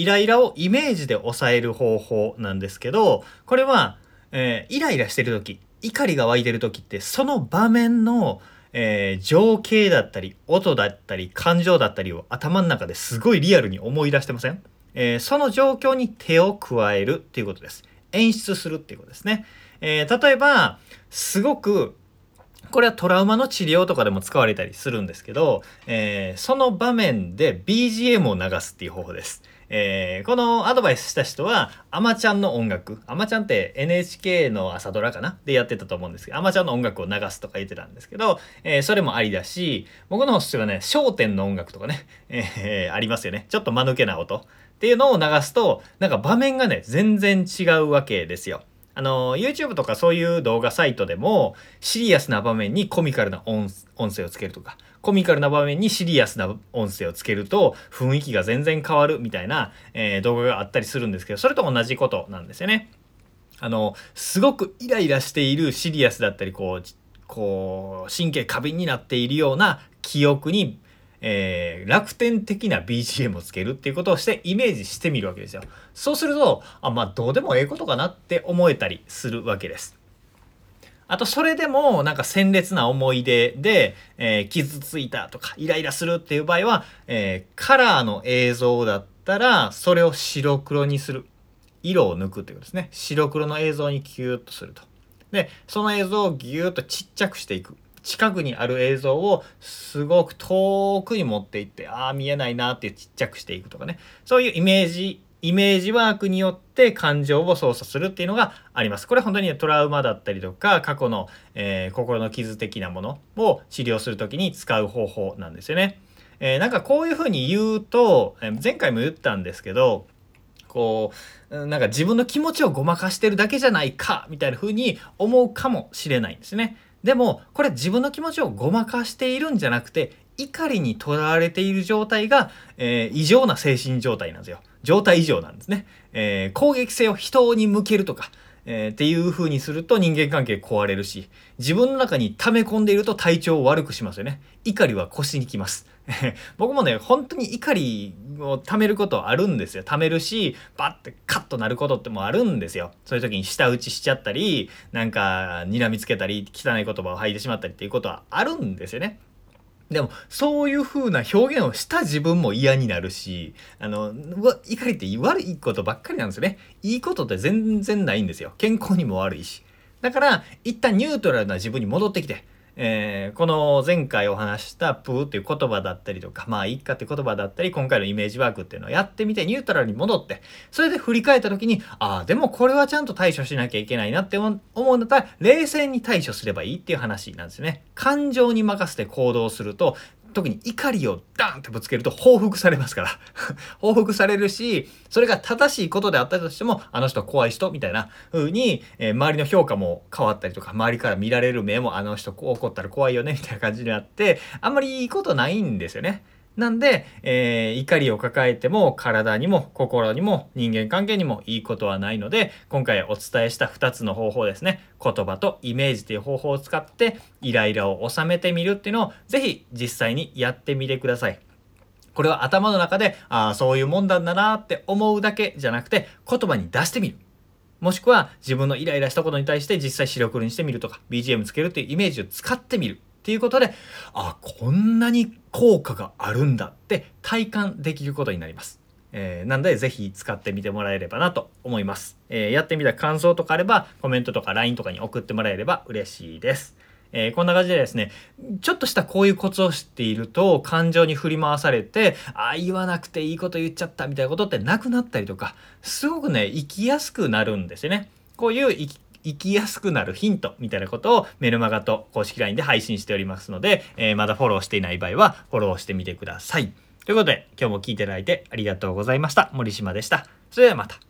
イライラをイメージで抑える方法なんですけど、これは、えー、イライラしてる時、怒りが湧いてる時って、その場面の、えー、情景だったり、音だったり、感情だったりを頭の中ですごいリアルに思い出してません？えー、その状況に手を加えるっていうことです。演出するっていうことですね。えー、例えば、すごくこれはトラウマの治療とかでも使われたりするんですけど、えー、その場面で BGM を流すっていう方法です。えー、このアドバイスした人は、アマちゃんの音楽。アマちゃんって NHK の朝ドラかな？でやってたと思うんですけど、アマちゃんの音楽を流すとか言ってたんですけど、えー、それもありだし、僕の方はね、焦点の音楽とかね、えー、ありますよね。ちょっと間抜けな音っていうのを流すと、なんか場面がね、全然違うわけですよ。あの、YouTube とかそういう動画サイトでも、シリアスな場面にコミカルな音声をつけるとか、コミカルな場面にシリアスな音声をつけると、雰囲気が全然変わるみたいな、えー、動画があったりするんですけど、それと同じことなんですよね。あの、すごくイライラしているシリアスだったり、こう、こう、神経過敏になっているような記憶にえー、楽天的な BGM をつけるっていうことをしてイメージしてみるわけですよ。そうすると、あ、まあどうでもええことかなって思えたりするわけです。あと、それでも、なんか鮮烈な思い出で、えー、傷ついたとか、イライラするっていう場合は、えー、カラーの映像だったら、それを白黒にする。色を抜くっていうことですね。白黒の映像にキューッとすると。で、その映像をギューッとちっちゃくしていく。近くにある映像をすごく遠くに持っていってああ見えないなってちっちゃくしていくとかねそういうイメージイメージワークによって感情を操作するっていうのがあります。これ本当にトラウマだったりとか過去の、えー、心の傷的なものを治療する時に使う方法なんですよね。えー、なんかこういうふうに言うと、え前回も言ったんですけどこうなんか自分の気持ちをごまかしてるだけじゃないかみたいな風に思うかもしれないんですね。でもこれ自分の気持ちをごまかしているんじゃなくて怒りにとらわれている状態が、えー、異常な精神状態なんですよ。状態異常なんですね。えー、攻撃性を人に向けるとか、えー、っていう風にすると人間関係壊れるし、自分の中に溜め込んでいると体調を悪くしますよね。怒りは腰にきます。僕もね、本当に怒りを溜めることあるんですよ。溜めるし、バッてカッとなることってもあるんですよ。そういう時に舌打ちしちゃったり、なんか睨みつけたり、汚い言葉を吐いてしまったりっていうことはあるんですよね。でも、そういう風な表現をした自分も嫌になるし、あの、怒りって悪いことばっかりなんですよね。いいことって全然ないんですよ。健康にも悪いし。だから、一旦ニュートラルな自分に戻ってきて、えー、この前回お話したプーっていう言葉だったりとか、まあいっかって言葉だったり、今回のイメージワークっていうのをやってみて、ニュートラルに戻って、それで振り返った時に、ああ、でもこれはちゃんと対処しなきゃいけないなって思うんだったら、冷静に対処すればいいっていう話なんですね。感情に任せて行動すると、特に怒りをダンってぶつけると報復されますから 報復されるし、それが正しいことであったとしても、あの人怖い人みたいな風に、えー、周りの評価も変わったりとか、周りから見られる目もあの人怒ったら怖いよねみたいな感じになって、あんまりいいことないんですよね。なんで、えー、怒りを抱えても体にも心にも人間関係にもいいことはないので、今回お伝えした2つの方法ですね。言葉とイメージという方法を使ってイライラを収めてみるっていうのをぜひ実際にやってみてください。これは頭の中で、ああ、そういうもんなんだなって思うだけじゃなくて言葉に出してみる。もしくは自分のイライラしたことに対して実際白黒にしてみるとか BGM つけるっていうイメージを使ってみる。っていうことで、あ、こんなに効果があるんだって体感できることになります。えー、なんでぜひ使ってみてもらえればなと思います。えー、やってみた感想とかあればコメントとか LINE とかに送ってもらえれば嬉しいです。えー、こんな感じでですね、ちょっとしたこういうコツを知っていると、感情に振り回されて、ああ、言わなくていいこと言っちゃったみたいなことってなくなったりとか、すごくね、生きやすくなるんですよね。こういう生き生きやすくなるヒントみたいなことをメルマガと公式 LINE で配信しておりますので、えー、まだフォローしていない場合はフォローしてみてください。ということで今日も聞いていただいてありがとうございました。森島でした。それではまた。